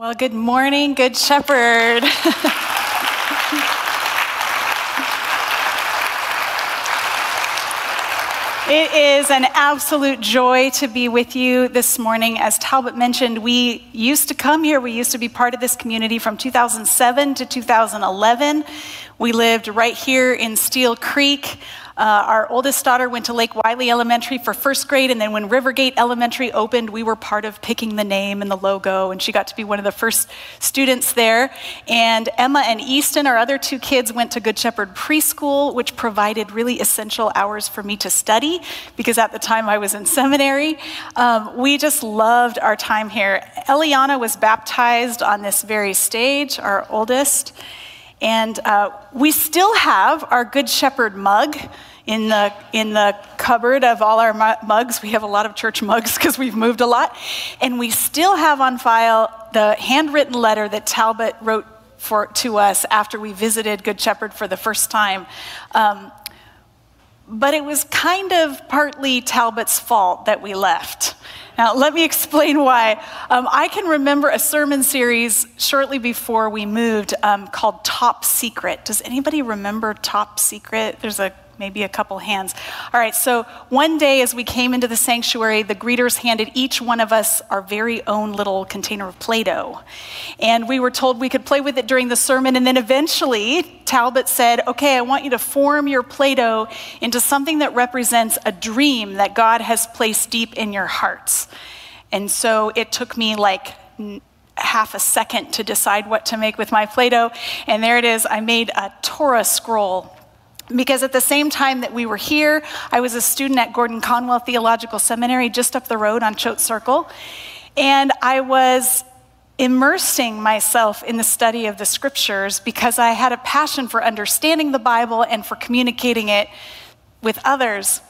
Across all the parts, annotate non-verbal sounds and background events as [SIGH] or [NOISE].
Well, good morning, Good Shepherd. [LAUGHS] It is an absolute joy to be with you this morning. As Talbot mentioned, we used to come here. We used to be part of this community from 2007 to 2011. We lived right here in Steele Creek. Uh, our oldest daughter went to Lake Wylie Elementary for first grade, and then when Rivergate Elementary opened, we were part of picking the name and the logo, and she got to be one of the first students there. And Emma and Easton, our other two kids, went to Good Shepherd Preschool, which provided really essential hours for me to study because at the time I was in seminary. Um, we just loved our time here. Eliana was baptized on this very stage, our oldest. And uh, we still have our Good Shepherd mug in the, in the cupboard of all our mugs. We have a lot of church mugs [LAUGHS] because we've moved a lot. And we still have on file the handwritten letter that Talbot wrote for, to us after we visited Good Shepherd for the first time. Um, but it was kind of partly Talbot's fault that we left. Now, let me [LAUGHS] explain why. Um, I can remember a sermon series shortly before we moved um, called Top Secret. Does anybody remember Top Secret? There's a maybe a couple hands. All right, so one day as we came into the sanctuary, the greeters handed each one of us our very own little container of Play Doh. And we were told we could play with it during the sermon. And then eventually, Talbot said, Okay, I want you to form your Play Doh into something that represents a dream that God has placed deep in your hearts. And so it took me like, half a second to decide what to make with my Play Doh. And there it is. I made a Torah scroll because at the same time that we were here, I was a student at Gordon Conwell Theological Seminary just up the road on Choate Circle. And I was immersing myself in the study of the scriptures because I had a passion for understanding the Bible and for communicating it with others.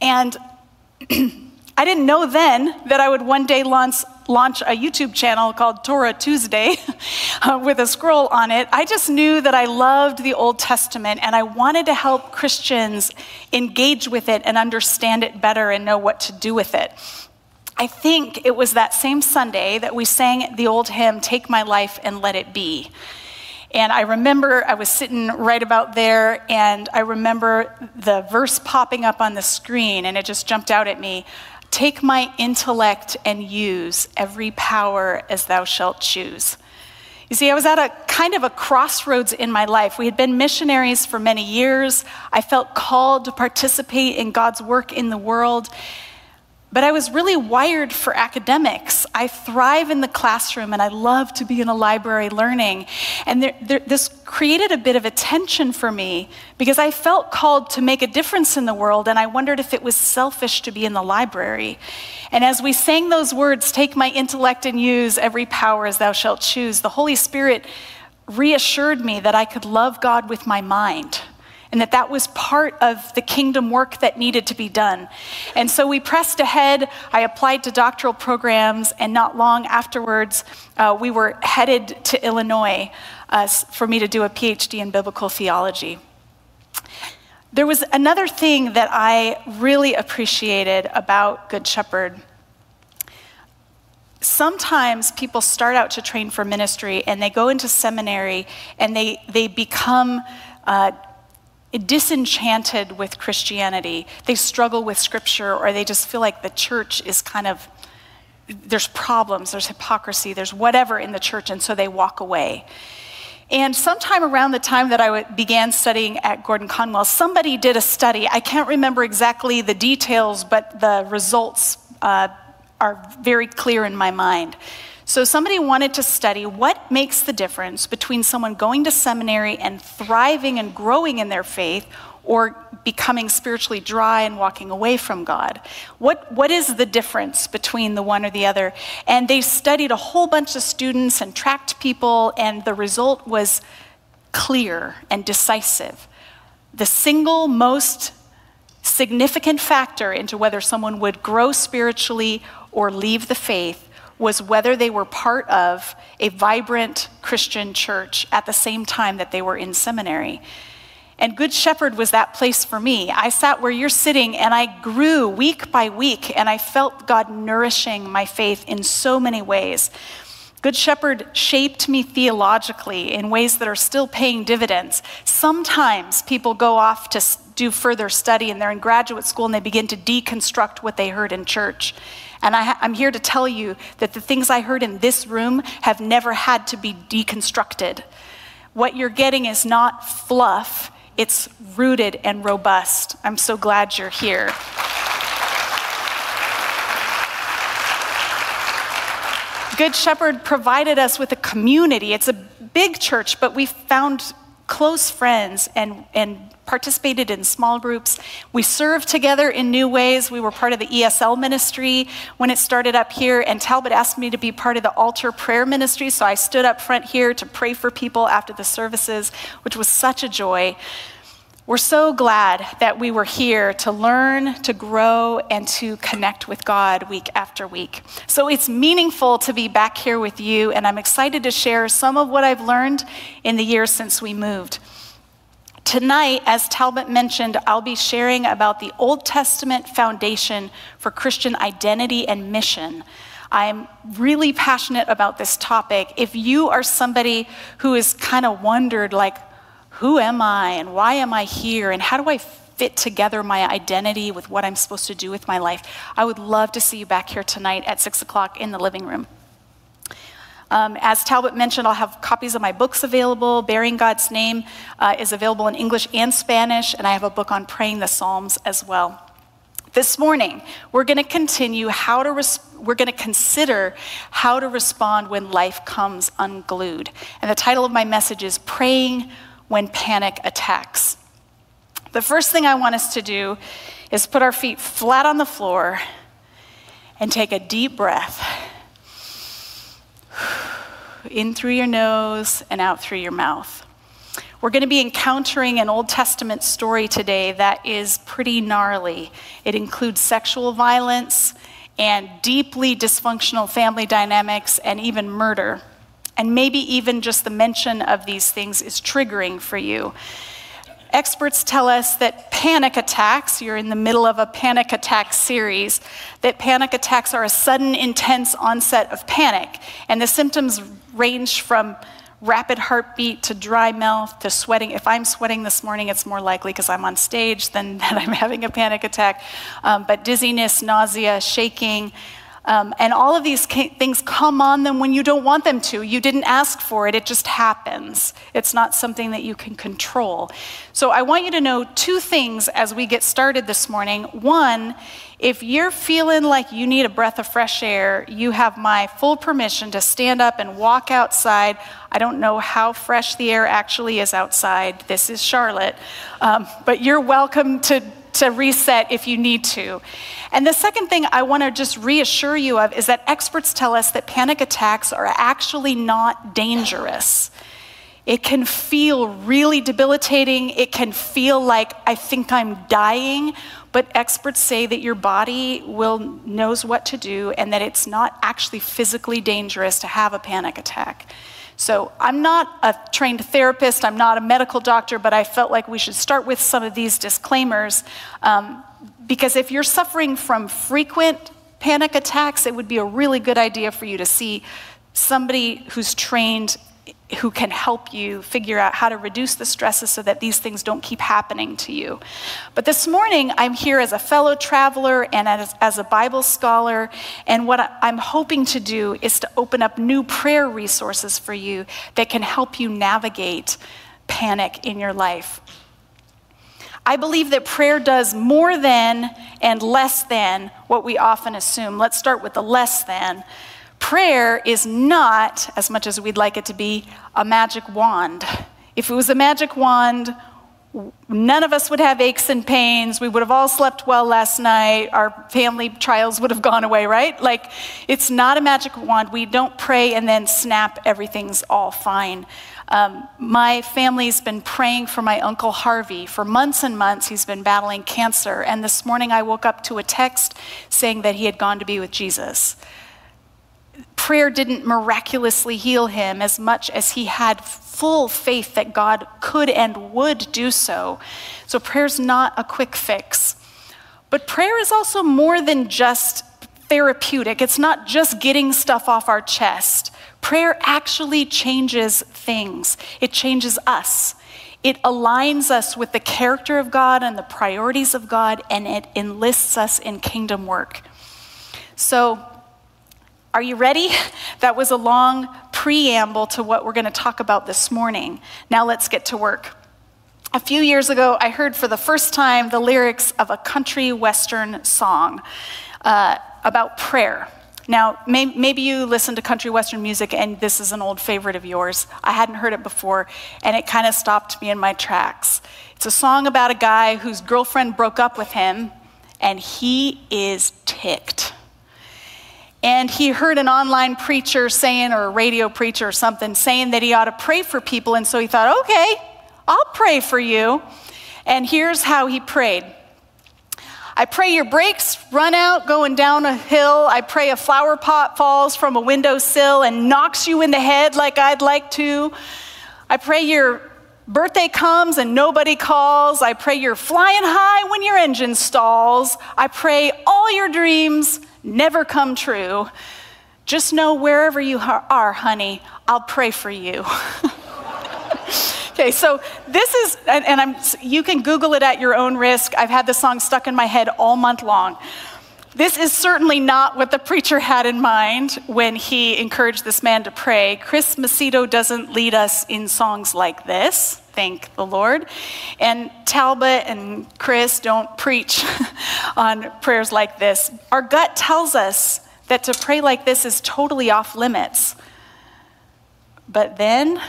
And [CLEARS THROAT] I didn't know then that I would one day launch, launch a YouTube channel called Torah Tuesday [LAUGHS] uh, with a scroll on it. I just knew that I loved the Old Testament and I wanted to help Christians engage with it and understand it better and know what to do with it. I think it was that same Sunday that we sang the old hymn, Take My Life and Let It Be. And I remember I was sitting right about there, and I remember the verse popping up on the screen, and it just jumped out at me. Take my intellect and use every power as thou shalt choose. You see, I was at a kind of a crossroads in my life. We had been missionaries for many years. I felt called to participate in God's work in the world. But I was really wired for academics. I thrive in the classroom and I love to be in a library learning. And there, there, this created a bit of a tension for me because I felt called to make a difference in the world and I wondered if it was selfish to be in the library. And as we sang those words, take my intellect and use every power as thou shalt choose, the Holy Spirit reassured me that I could love God with my mind and that that was part of the kingdom work that needed to be done. And so we pressed ahead. I applied to doctoral programs, and not long afterwards, uh, we were headed to Illinois uh, for me to do a PhD in biblical theology. There was another thing that I really appreciated about Good Shepherd. Sometimes people start out to train for ministry and they go into seminary and they, they become uh, disenchanted with Christianity. They struggle with scripture or they just feel like the church is kind of, there's problems, there's hypocrisy, there's whatever in the church, and so they walk away. And sometime around the time that I began studying at Gordon Conwell, somebody did a study. I can't remember exactly the details, but the results uh, are very clear in my mind. So, somebody wanted to study what makes the difference between someone going to seminary and thriving and growing in their faith or becoming spiritually dry and walking away from God. What, what is the difference between the one or the other? And they studied a whole bunch of students and tracked people, and the result was clear and decisive. The single most significant factor into whether someone would grow spiritually or leave the faith was whether they were part of a vibrant Christian church at the same time that they were in seminary. And Good Shepherd was that place for me. I sat where you're sitting and I grew week by week, and I felt God nourishing my faith in so many ways. Good Shepherd shaped me theologically in ways that are still paying dividends. Sometimes people go off to do further study and they're in graduate school and they begin to deconstruct what they heard in church. And I, am here to tell you that the things I heard in this room have never had to be deconstructed. What you're getting is not fluff, it's rooted and robust. I'm so glad you're here. Good Shepherd provided us with a community. It's a big church, but we found close friends and, and participated in small groups. We served together in new ways. We were part of the ESL ministry when it started up here, and Talbot asked me to be part of the altar prayer ministry, so I stood up front here to pray for people after the services, which was such a joy. We're so glad that we were here to learn, to grow, and to connect with God week after week. So it's meaningful to be back here with you, and I'm excited to share some of what I've learned in the years since we moved. Tonight, as Talbot mentioned, I'll be sharing about the Old Testament foundation for Christian identity and mission. I'm really passionate about this topic. If you are somebody who has kind of wondered, like, who am I and why am I here and how do I fit together my identity with what I'm supposed to do with my life, I would love to see you back here tonight at 6 o'clock in the living room. Um, as Talbot mentioned, I'll have copies of my books available. Bearing God's Name uh, is available in English and Spanish, and I have a book on praying the Psalms as well. This morning, we're going to continue how to res- we're going to consider how to respond when life comes unglued. And the title of my message is Praying when panic attacks. The first thing I want us to do is put our feet flat on the floor and take a deep breath in through your nose and out through your mouth. We're going to be encountering an Old Testament story today that is pretty gnarly. It includes sexual violence and deeply dysfunctional family dynamics and even murder. And maybe even just the mention of these things is triggering for you. Experts tell us that panic attacks, you're in the middle of a panic attack series, that panic attacks are a sudden, intense onset of panic. And the symptoms range from rapid heartbeat to dry mouth to sweating. If I'm sweating this morning, it's more likely because I'm on stage than [LAUGHS] that I'm having a panic attack. Um, but dizziness, nausea, shaking, um, and all of these things come on them when you don't want them to. You didn't ask for it, it just happens. It's not something that you can control. So I want you to know two things as we get started this morning. One, if you're feeling like you need a breath of fresh air, you have my full permission to stand up and walk outside. I don't know how fresh the air actually is outside. This is Charlotte. Um, but you're welcome to to reset if you need to. And the second thing I want to just reassure you of is that experts tell us that panic attacks are actually not dangerous. It can feel really debilitating. It can feel like I think I'm dying, but experts say that your body will knows what to do and that it's not actually physically dangerous to have a panic attack. So I'm not a trained therapist, I'm not a medical doctor, but I felt like we should start with some of these disclaimers. Um, because if you're suffering from frequent panic attacks, it would be a really good idea for you to see somebody who's trained who can help you figure out how to reduce the stresses so that these things don't keep happening to you. But this morning, I'm here as a fellow traveler and as, as, a Bible scholar, and what I'm hoping to do is to open up new prayer resources for you that can help you navigate panic in your life. I believe that prayer does more than and less than what we often assume. Let's start with the less than. Prayer is not, as much as we'd like it to be, a magic wand. If it was a magic wand, none of us would have aches and pains. We would have all slept well last night. Our family trials would have gone away, right? Like, it's not a magic wand. We don't pray and then snap, everything's all fine. Um, my family's been praying for my Uncle Harvey. For months and months, he's been battling cancer. And this morning, I woke up to a text saying that he had gone to be with Jesus prayer didn't miraculously heal him as much as he had full faith that God could and would do so. So prayer's not a quick fix. But prayer is also more than just therapeutic, it's not just getting stuff off our chest. Prayer actually changes things, it changes us. It aligns us with the character of God and the priorities of God, and it enlists us in kingdom work. So, are you ready? That was a long preamble to what we're going to talk about this morning. Now, let's get to work. A few years ago, I heard for the first time the lyrics of a country western song uh, about prayer. Now, may, maybe you listen to country western music and this is an old favorite of yours. I hadn't heard it before, and it kind of stopped me in my tracks. It's a song about a guy whose girlfriend broke up with him, and he is ticked. And he heard an online preacher saying, or a radio preacher or something, saying that he ought to pray for people. And so he thought, okay, I'll pray for you. And here's how he prayed I pray your brakes run out going down a hill. I pray a flower pot falls from a windowsill and knocks you in the head like I'd like to. I pray your birthday comes and nobody calls. I pray you're flying high when your engine stalls. I pray all your dreams never come true. Just know wherever you are, honey, I'll pray for you. [LAUGHS] Okay, so this is, and, and, you can Google it at your own risk. I've had this song stuck in my head all month long. This is certainly not what the preacher had in mind when he encouraged this man to pray. Chris Macedo doesn't lead us in songs like this, thank the Lord. And Talbot and Chris don't preach [LAUGHS] on prayers like this. Our gut tells us that to pray like this is totally off limits. But then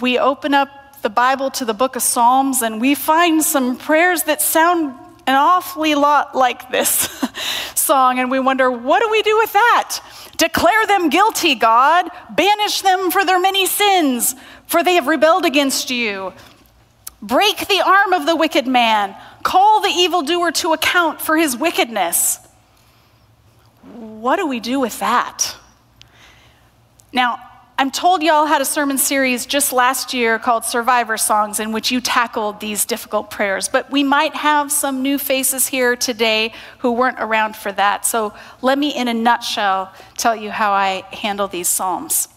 we open up the Bible to the book of Psalms and we find some prayers that sound an awfully lot like this [LAUGHS] song, and we wonder, what do we do with that? Declare them guilty, God. Banish them for their many sins, for they have rebelled against you. Break the arm of the wicked man. Call the evildoer to account for his wickedness. What do we do with that? Now, I'm told y'all had a sermon series just last year called Survivor Songs in which you tackled these difficult prayers, but we might have some new faces here today who weren't around for that. So let me, in a nutshell, tell you how I handle these Psalms.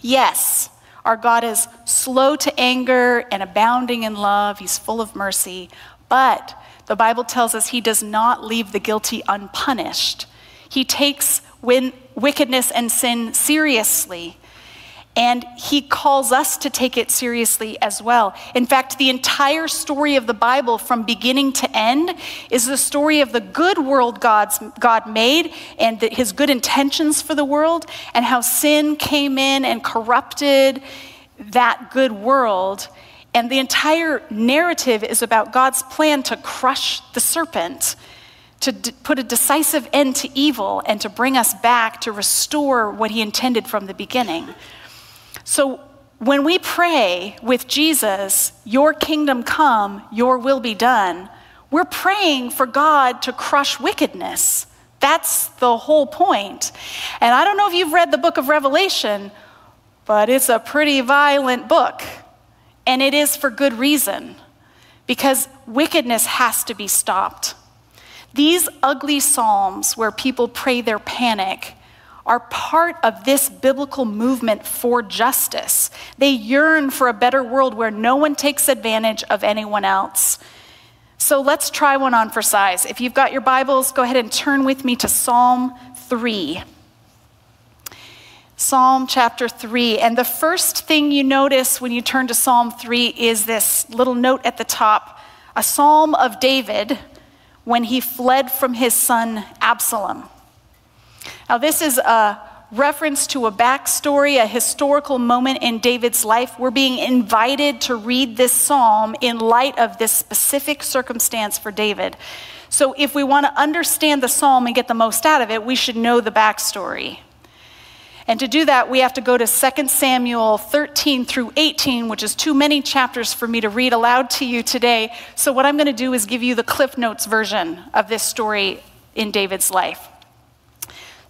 Yes, our God is slow to anger and abounding in love, He's full of mercy, but the Bible tells us He does not leave the guilty unpunished. He takes wickedness and sin seriously. And he calls us to take it seriously as well. In fact, the entire story of the Bible from beginning to end is the story of the good world God's, God made and the, his good intentions for the world, and how sin came in and corrupted that good world. And the entire narrative is about God's plan to crush the serpent, to d- put a decisive end to evil, and to bring us back to restore what he intended from the beginning. So when we pray with Jesus, Your kingdom come, Your will be done, we're praying for God to crush wickedness. That's the whole point. And I don't know if you've read the book of Revelation, but it's a pretty violent book. And it is for good reason, because wickedness has to be stopped. These ugly psalms where people pray their panic are part of this biblical movement for justice. They yearn for a better world where no one takes advantage of anyone else. So let's try one on for size. If you've got your Bibles, go ahead and turn with me to Psalm 3. Psalm chapter 3. And the first thing you notice when you turn to Psalm 3 is this little note at the top a psalm of David when he fled from his son Absalom. Now, this is a reference to a backstory, a historical moment in David's life. We're being invited to read this psalm in light of this specific circumstance for David. So, if we want to understand the psalm and get the most out of it, we should know the backstory. And to do that, we have to go to 2 Samuel 13 through 18, which is too many chapters for me to read aloud to you today. So, what I'm going to do is give you the Cliff Notes version of this story in David's life.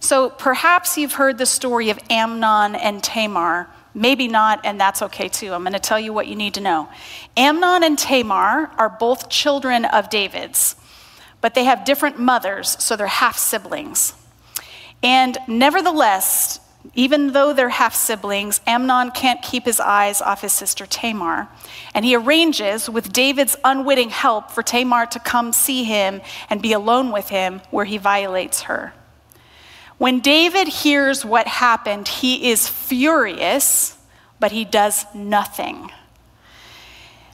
So perhaps you've heard the story of Amnon and Tamar. Maybe not, and that's okay too. I'm going to tell you what you need to know. Amnon and Tamar are both children of David's, but they have different mothers, so they're half siblings. And nevertheless, even though they're half siblings, Amnon can't keep his eyes off his sister Tamar. And he arranges, with David's unwitting help, for Tamar to come see him and be alone with him, where he violates her. When David hears what happened, he is furious, but he does nothing.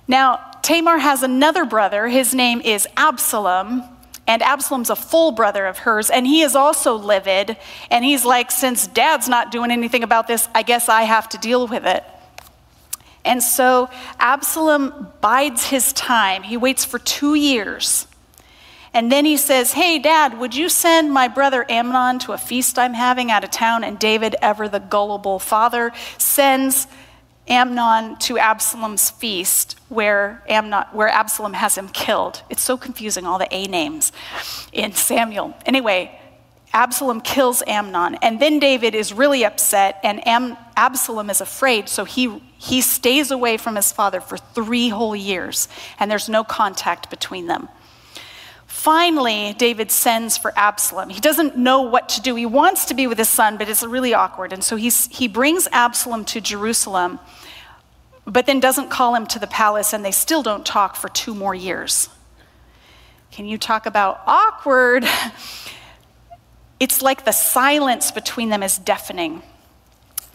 Now, Tamar has another brother. His name is Absalom. And Absalom's a full brother of hers, and he is also livid. And he's like, Since dad's not doing anything about this, I guess I have to deal with it. And so Absalom bides his time. He waits for two years. And then he says, Hey, dad, would you send my brother Amnon to a feast I'm having out of town? And David, ever the gullible father, sends Amnon to Absalom's feast where, Amnon, where Absalom has him killed. It's so confusing, all the A names in Samuel. Anyway, Absalom kills Amnon, and then David is really upset, and Am- Absalom is afraid, so he, he stays away from his father for three whole years, and there's no contact between them. Finally, David sends for Absalom. He doesn't know what to do. He wants to be with his son, but it's really awkward. And so he's, he brings Absalom to Jerusalem, but then doesn't call him to the palace, and they still don't talk for two more years. Can you talk about awkward? [LAUGHS] It's like the silence between them is deafening.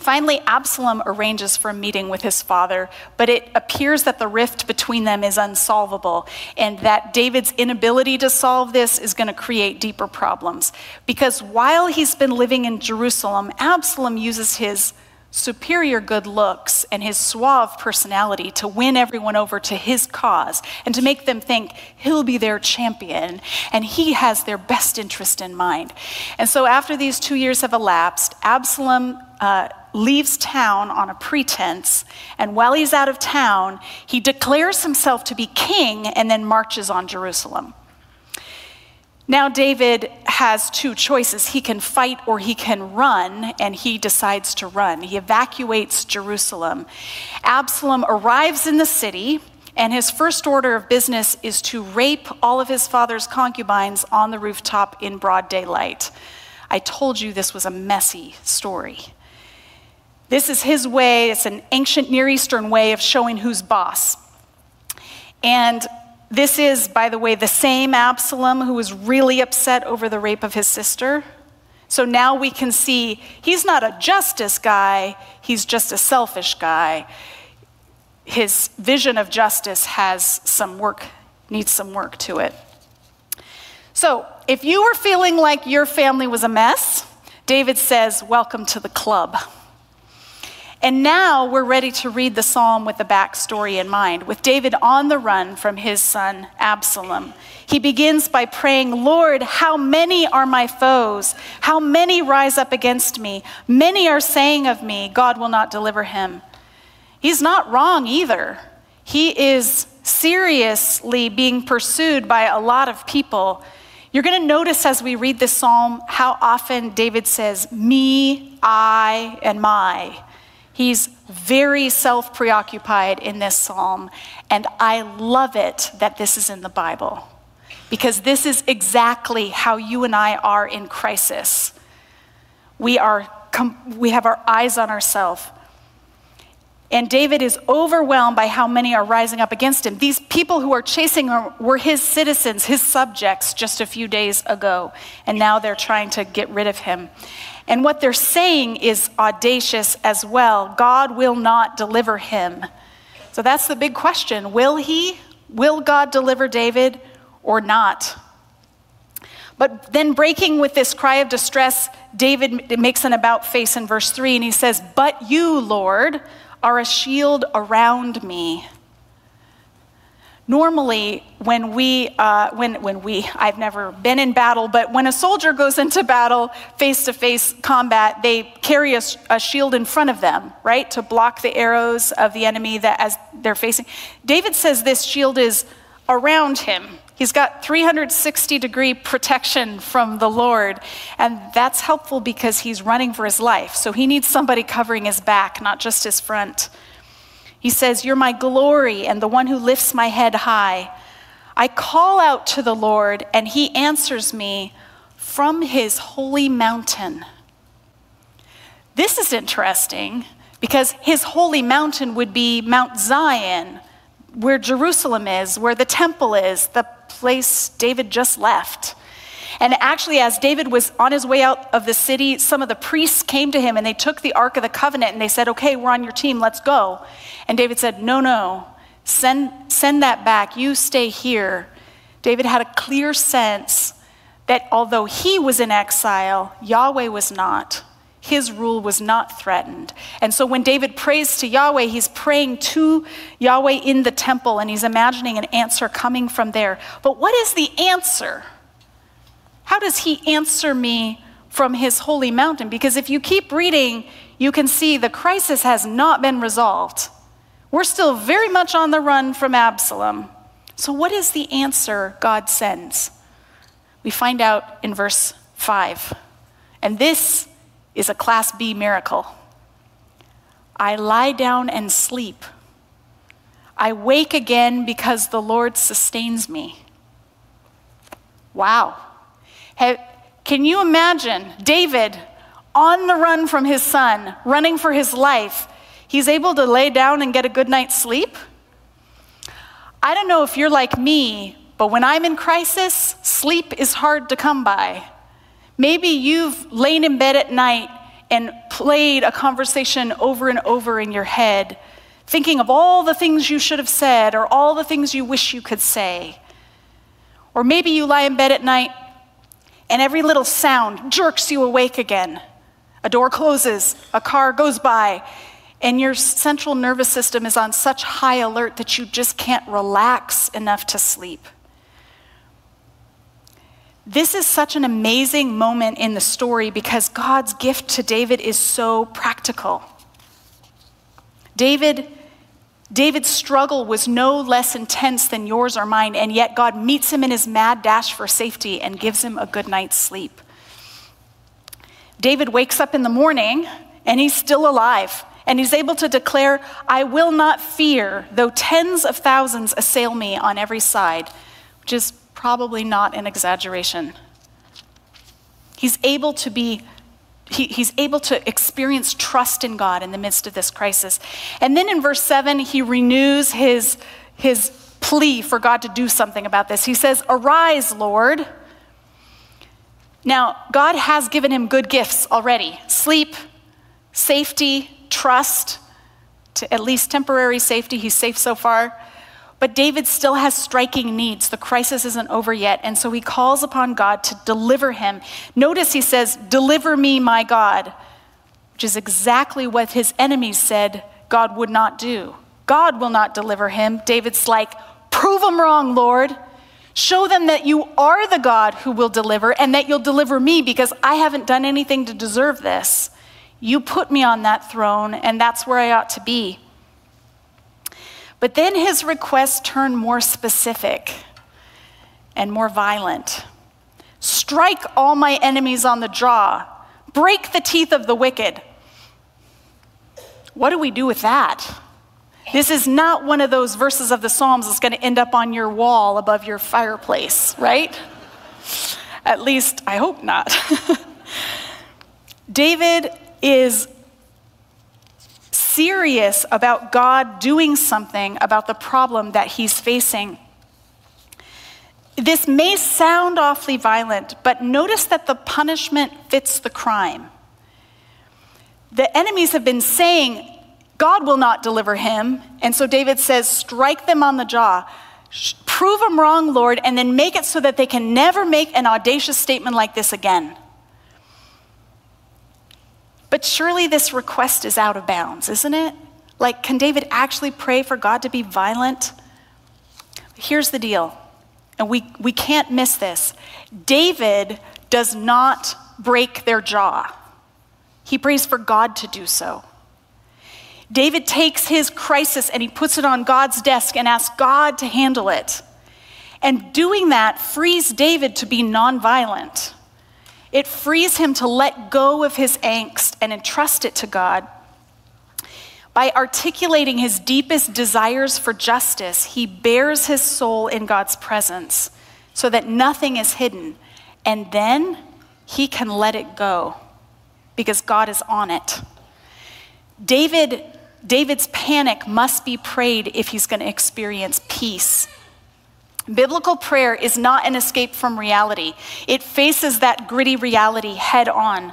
Finally, Absalom arranges for a meeting with his father, but it appears that the rift between them is unsolvable and that David's inability to solve this is going to create deeper problems. Because while he's been living in Jerusalem, Absalom uses his superior good looks and his suave personality to win everyone over to his cause and to make them think he'll be their champion and he has their best interest in mind. And so, after these two years have elapsed, Absalom uh, leaves town on a pretense, and while he's out of town, he declares himself to be king and then marches on Jerusalem. Now, David has two choices. He can fight or he can run, and he decides to run. He evacuates Jerusalem. Absalom arrives in the city, and his first order of business is to rape all of his father's concubines on the rooftop in broad daylight. I told you this was a messy story. This is his way, it's an ancient Near Eastern way of showing who's boss. And this is, by the way, the same Absalom who was really upset over the rape of his sister. So now we can see he's not a justice guy, he's just a selfish guy. His vision of justice has some work, needs some work to it. So if you were feeling like your family was a mess, David says, Welcome to the club. And now we're ready to read the psalm with the backstory in mind, with David on the run from his son Absalom. He begins by praying, Lord, how many are my foes? How many rise up against me? Many are saying of me, God will not deliver him. He's not wrong either. He is seriously being pursued by a lot of people. You're going to notice as we read this psalm how often David says, me, I, and my. He's very self preoccupied in this psalm, and I love it that this is in the Bible because this is exactly how you and I are in crisis. We, are, we have our eyes on ourselves. And David is overwhelmed by how many are rising up against him. These people who are chasing him were his citizens, his subjects, just a few days ago, and now they're trying to get rid of him. And what they're saying is audacious as well God will not deliver him. So that's the big question Will he? Will God deliver David or not? But then, breaking with this cry of distress, David makes an about face in verse 3, and he says, But you, Lord, are a shield around me. Normally, when we, uh, when, when we, I've never been in battle, but when a soldier goes into battle, face to face combat, they carry a, a, shield in front of them, right, to block the arrows of the enemy that as they're facing. David says this shield is around him. He's got 360 degree protection from the Lord, and that's helpful because he's running for his life. So he needs somebody covering his back, not just his front. He says, You're my glory and the one who lifts my head high. I call out to the Lord, and he answers me from his holy mountain. This is interesting because his holy mountain would be Mount Zion, where Jerusalem is, where the temple is, the place David just left. And actually, as David was on his way out of the city, some of the priests came to him and they took the Ark of the Covenant and they said, Okay, we're on your team, let's go. And David said, No, no, send, send that back. You stay here. David had a clear sense that although he was in exile, Yahweh was not. His rule was not threatened. And so when David prays to Yahweh, he's praying to Yahweh in the temple and he's imagining an answer coming from there. But what is the answer? How does he answer me from his holy mountain? Because if you keep reading, you can see the crisis has not been resolved. We're still very much on the run from Absalom. So, what is the answer God sends? We find out in verse 5. And this is a class B miracle. I lie down and sleep. I wake again because the Lord sustains me. Wow. Can you imagine David on the run from his son, running for his life? He's able to lay down and get a good night's sleep? I don't know if you're like me, but when I'm in crisis, sleep is hard to come by. Maybe you've lain in bed at night and played a conversation over and over in your head, thinking of all the things you should have said or all the things you wish you could say. Or maybe you lie in bed at night and every little sound jerks you awake again. A door closes, a car goes by, and your central nervous system is on such high alert that you just can't relax enough to sleep. This is such an amazing moment in the story because God's gift to David is so practical. David David's struggle was no less intense than yours or mine, and yet God meets him in his mad dash for safety and gives him a good night's sleep. David wakes up in the morning and he's still alive, and he's able to declare, I will not fear, though tens of thousands assail me on every side, which is probably not an exaggeration. He's able to be he, he's able to experience trust in God in the midst of this crisis. And then in verse 7, he renews his, his plea for God to do something about this. He says, Arise, Lord. Now, God has given him good gifts already sleep, safety, trust, to at least temporary safety. He's safe so far. But David still has striking needs. The crisis isn't over yet. And so he calls upon God to deliver him. Notice he says, Deliver me, my God, which is exactly what his enemies said God would not do. God will not deliver him. David's like, Prove them wrong, Lord. Show them that you are the God who will deliver and that you'll deliver me because I haven't done anything to deserve this. You put me on that throne, and that's where I ought to be. But then his requests turn more specific and more violent. Strike all my enemies on the jaw, break the teeth of the wicked. What do we do with that? This is not one of those verses of the Psalms that's going to end up on your wall above your fireplace, right? At least, I hope not. [LAUGHS] David is serious about God doing something about the problem that he's facing. This may sound awfully violent, but notice that the punishment fits the crime. The enemies have been saying, God will not deliver him. And so David says, strike them on the jaw. Prove them wrong, Lord, and then make it so that they can never make an audacious statement like this again. But surely this request is out of bounds, isn't it? Like, can David actually pray for God to be violent? Here's the deal, and we, we can't miss this. David does not break their jaw, he prays for God to do so. David takes his crisis and he puts it on God's desk and asks God to handle it. And doing that frees David to be nonviolent. It frees him to let go of his angst and entrust it to God. By articulating his deepest desires for justice, he bares his soul in God's presence so that nothing is hidden. And then he can let it go because God is on it. David, David's panic must be prayed if he's going to experience peace. Biblical prayer is not an escape from reality, it faces that gritty reality head on.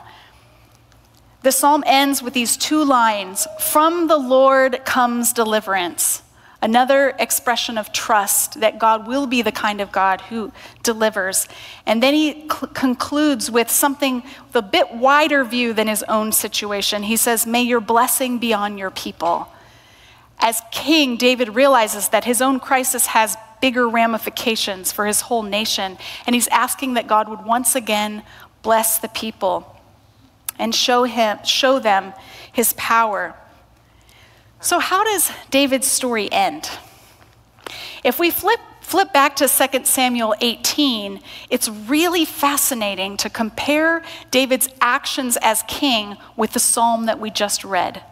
The psalm ends with these two lines From the Lord comes deliverance. Another expression of trust that God will be the kind of God who delivers. And then he cl- concludes with something with a bit wider view than his own situation. He says, May your blessing be on your people. As king, David realizes that his own crisis has bigger ramifications for his whole nation, and he's asking that God would once again bless the people and show, him, show them his power. So, how does David's story end? If we flip, flip back to 2 Samuel 18, it's really fascinating to compare David's actions as king with the psalm that we just read.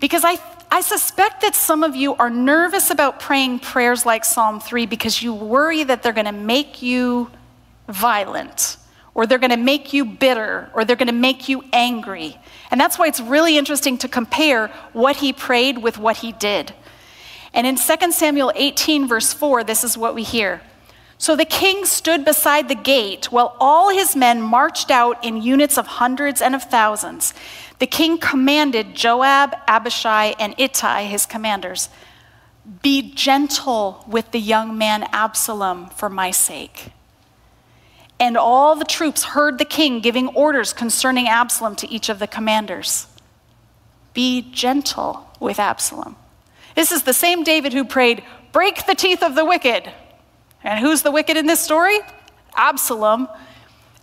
Because I, I suspect that some of you are nervous about praying prayers like Psalm 3 because you worry that they're going to make you violent or they're going to make you bitter, or they're going to make you angry. And that's why it's really interesting to compare what he prayed with what he did. And in 2 Samuel 18, verse 4, this is what we hear. So the king stood beside the gate while all his men marched out in units of hundreds and of thousands. The king commanded Joab, Abishai, and Ittai, his commanders, Be gentle with the young man Absalom for my sake. And all the troops heard the king giving orders concerning Absalom to each of the commanders Be gentle with Absalom. This is the same David who prayed, Break the teeth of the wicked. And who's the wicked in this story? Absalom.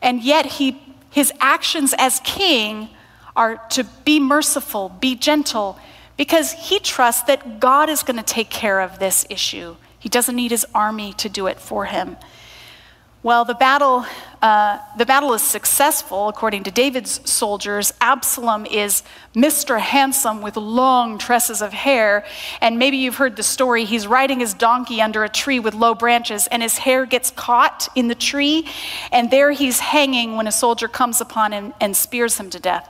And yet he, his actions as king are to be merciful, be gentle, because he trusts that God is going to take care of this issue. He doesn't need his army to do it for him. Well, the battle, uh, the battle is successful, according to David's soldiers. Absalom is Mr. Handsome with long tresses of hair. And maybe you've heard the story. He's riding his donkey under a tree with low branches, and his hair gets caught in the tree. And there he's hanging when a soldier comes upon him and spears him to death.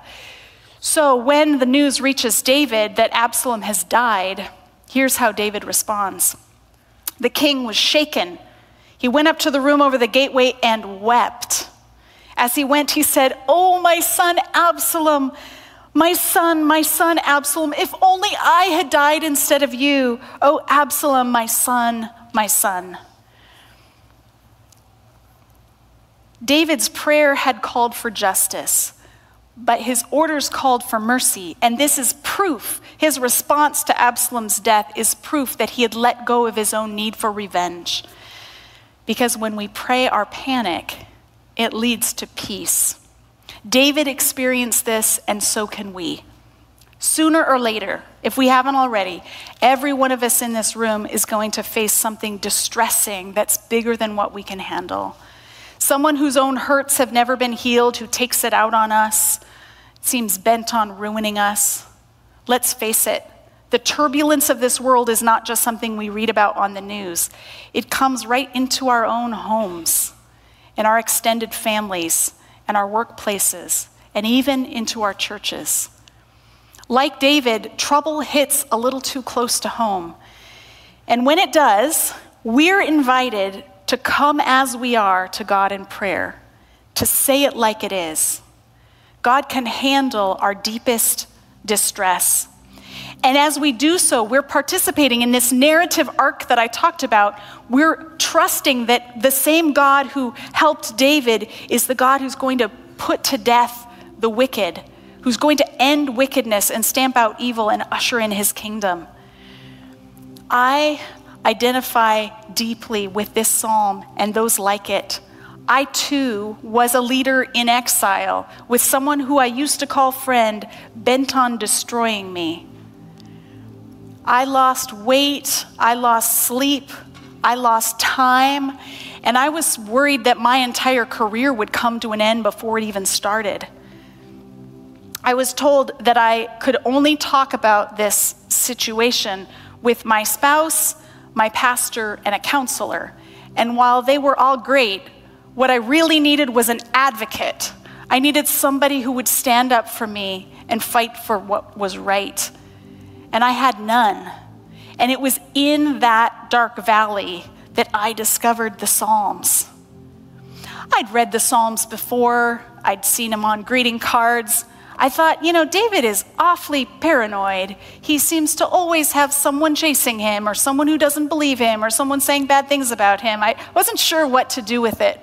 So when the news reaches David that Absalom has died, here's how David responds The king was shaken he went up to the room over the gateway and wept. As he went, he said, Oh, my son Absalom, my son, my son Absalom, if only I had died instead of you. Oh, Absalom, my son, my son. David's prayer had called for justice, but his orders called for mercy. And this is proof. His response to Absalom's death is proof that he had let go of his own need for revenge. Because when we pray our panic, it leads to peace. David experienced this, and so can we. Sooner or later, if we haven't already, every one of us in this room is going to face something distressing that's bigger than what we can handle. Someone whose own hurts have never been healed, who takes it out on us, seems bent on ruining us. Let's face it, the turbulence of this world is not just something we read about on the news, it comes right into our own homes, in our extended families, and our workplaces, and even into our churches. Like David, trouble hits a little too close to home. And when it does, we're invited to come as we are to God in prayer, to say it like it is. God can handle our deepest distress and as we do so, we're participating in this narrative arc that I talked about. We're trusting that the same God who helped David is the God who's going to put to death the wicked, who's going to end wickedness and stamp out evil and usher in his kingdom. I identify deeply with this psalm and those like it. I too was a leader in exile with someone who I used to call friend, bent on destroying me. I lost weight, I lost sleep, I lost time, and I was worried that my entire career would come to an end before it even started. I was told that I could only talk about this situation with my spouse, my pastor, and a counselor. And while they were all great, what I really needed was an advocate. I needed somebody who would stand up for me and fight for what was right. And I had none. And it was in that dark valley that I discovered the Psalms. I'd read the Psalms before, I'd seen them on greeting cards. I thought, you know, David is awfully paranoid. He seems to always have someone chasing him, or someone who doesn't believe him, or someone saying bad things about him. I wasn't sure what to do with it.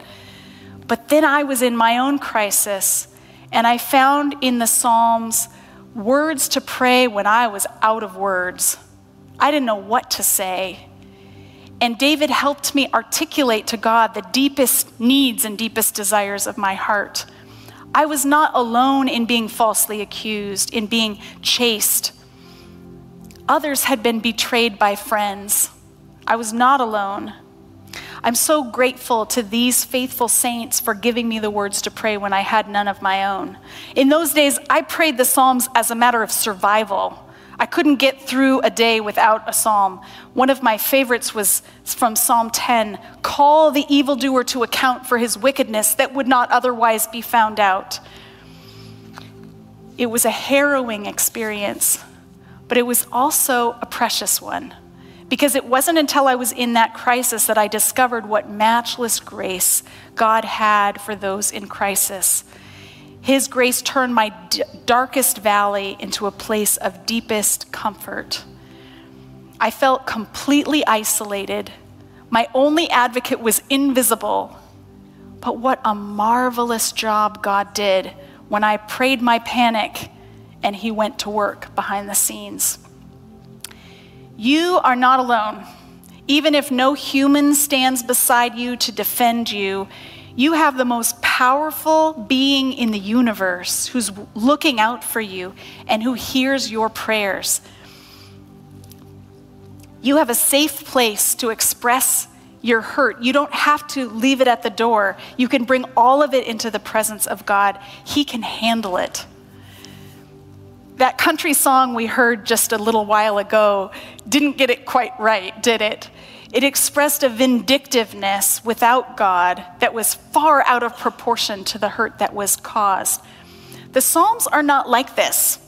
But then I was in my own crisis, and I found in the Psalms words to pray when I was out of words. I didn't know what to say. And David helped me articulate to God the deepest needs and deepest desires of my heart. I was not alone in being falsely accused, in being chased. Others had been betrayed by friends. I was not alone. I'm so grateful to these faithful saints for giving me the words to pray when I had none of my own. In those days, I prayed the Psalms as a matter of survival. I couldn't get through a day without a psalm. One of my favorites was from Psalm 10 Call the evildoer to account for his wickedness that would not otherwise be found out. It was a harrowing experience, but it was also a precious one because it wasn't until I was in that crisis that I discovered what matchless grace God had for those in crisis. His grace turned my d- darkest valley into a place of deepest comfort. I felt completely isolated. My only advocate was invisible. But what a marvelous job God did when I prayed my panic and He went to work behind the scenes. You are not alone. Even if no human stands beside you to defend you, you have the most powerful being in the universe who's looking out for you and who hears your prayers. You have a safe place to express your hurt. You don't have to leave it at the door. You can bring all of it into the presence of God. He can handle it. That country song we heard just a little while ago didn't get it quite right, did it? It expressed a vindictiveness without God that was far out of proportion to the hurt that was caused. The Psalms are not like this.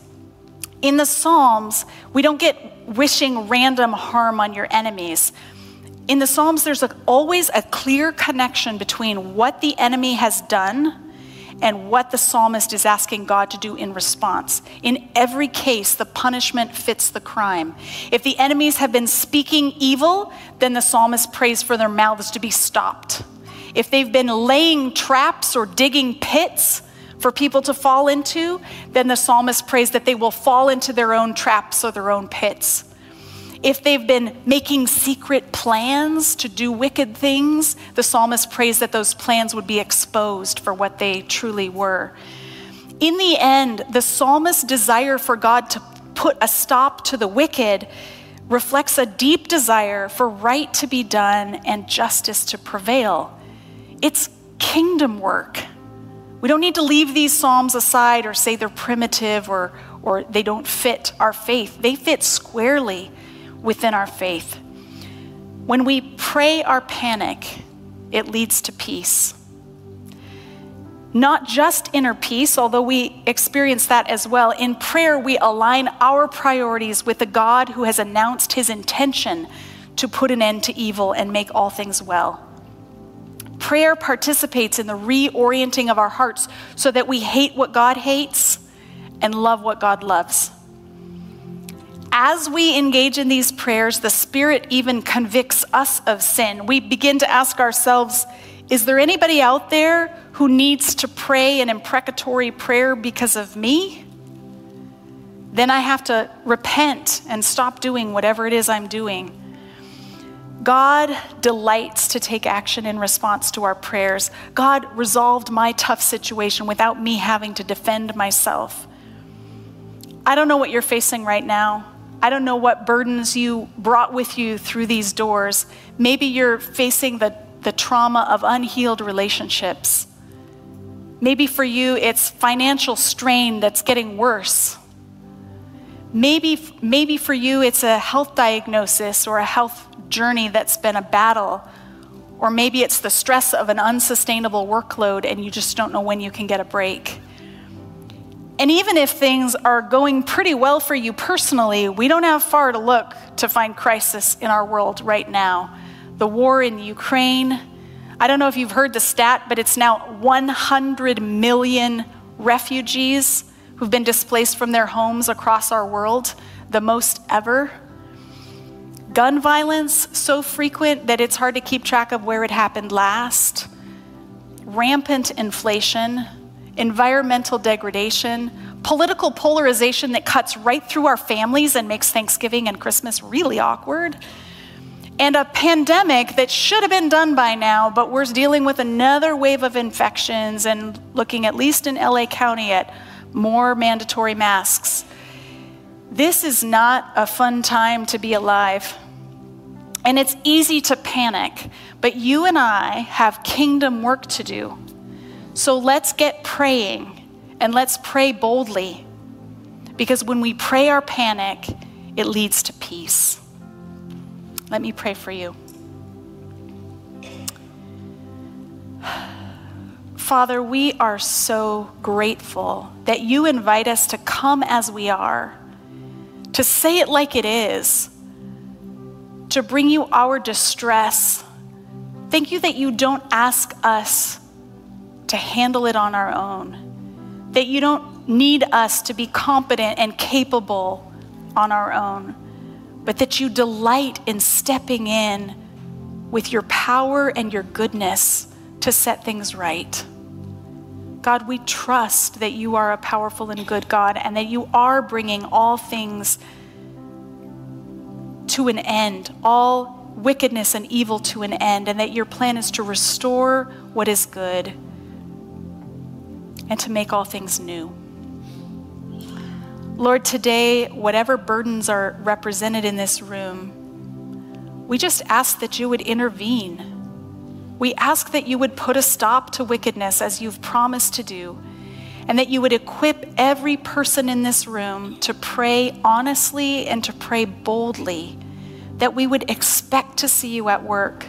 In the Psalms, we don't get wishing random harm on your enemies. In the Psalms, there's a, always a clear connection between what the enemy has done and what the psalmist is asking God to do in response. In every case, the punishment fits the crime. If the enemies have been speaking evil, then the psalmist prays for their mouths to be stopped. If they've been laying traps or digging pits, for people to fall into, then the psalmist prays that they will fall into their own traps or their own pits. If they've been making secret plans to do wicked things, the psalmist prays that those plans would be exposed for what they truly were. In the end, the psalmist's desire for God to put a stop to the wicked reflects a deep desire for right to be done and justice to prevail. It's kingdom work. We don't need to leave these psalms aside or say they're primitive or, or they don't fit our faith. They fit squarely within our faith. When we pray our panic, it leads to peace. Not just inner peace, although we experience that as well. In prayer, we align our priorities with the God who has announced his intention to put an end to evil and make all things well. Prayer participates in the reorienting of our hearts so that we hate what God hates and love what God loves as we engage in these prayers, the Spirit even convicts us of sin. We begin to ask ourselves, is there anybody out there who needs to pray an imprecatory prayer because of me? Then I have to repent and stop doing whatever it is I'm doing. God delights to take action in response to our prayers. God resolved my tough situation without me having to defend myself. I don't know what you're facing right now. I don't know what burdens you brought with you through these doors. Maybe you're facing the, the trauma of unhealed relationships. Maybe for you, it's financial strain that's getting worse. Maybe, maybe for you, it's a health diagnosis or a health journey that's been a battle. Or maybe it's the stress of an unsustainable workload and you just don't know when you can get a break. And even if things are going pretty well for you personally, we don't have far to look to find crisis in our world right now. The war in Ukraine, I don't know if you've heard the stat, but it's now 100 million refugees who've been displaced from their homes across our world, the most ever. Gun violence, so frequent that it's hard to keep track of where it happened last. Rampant inflation, environmental degradation, political polarization that cuts right through our families and makes Thanksgiving and Christmas really awkward. And a pandemic that should have been done by now, but we're dealing with another wave of infections and looking, at least in LA County, at more mandatory masks. This is not a fun time to be alive. And it's easy to panic, but you and I have kingdom work to do. So let's get praying and let's pray boldly. Because when we pray our panic, it leads to peace. Let me pray for you. Father, we are so grateful that you invite us to come as we are, to say it like it is, to bring you our distress. Thank you that you don't ask us to handle it on our own, that you don't need us to be competent and capable on our own, but that you delight in stepping in with your power and your goodness to set things right. God, we trust that you are a powerful and good God and that you are bringing all things to an end, all wickedness and evil to an end, and that your plan is to restore what is good and to make all things new. Lord, today, whatever burdens are represented in this room, we just ask that you would intervene we ask that you would put a stop to wickedness as you've promised to do, and that you would equip every person in this room to pray honestly and to pray boldly, that we would expect to see you at work,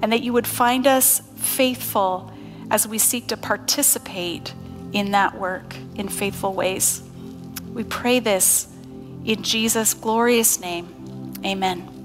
and that you would find us faithful as we seek to participate in that work in faithful ways. We pray this in Jesus' glorious name. Amen.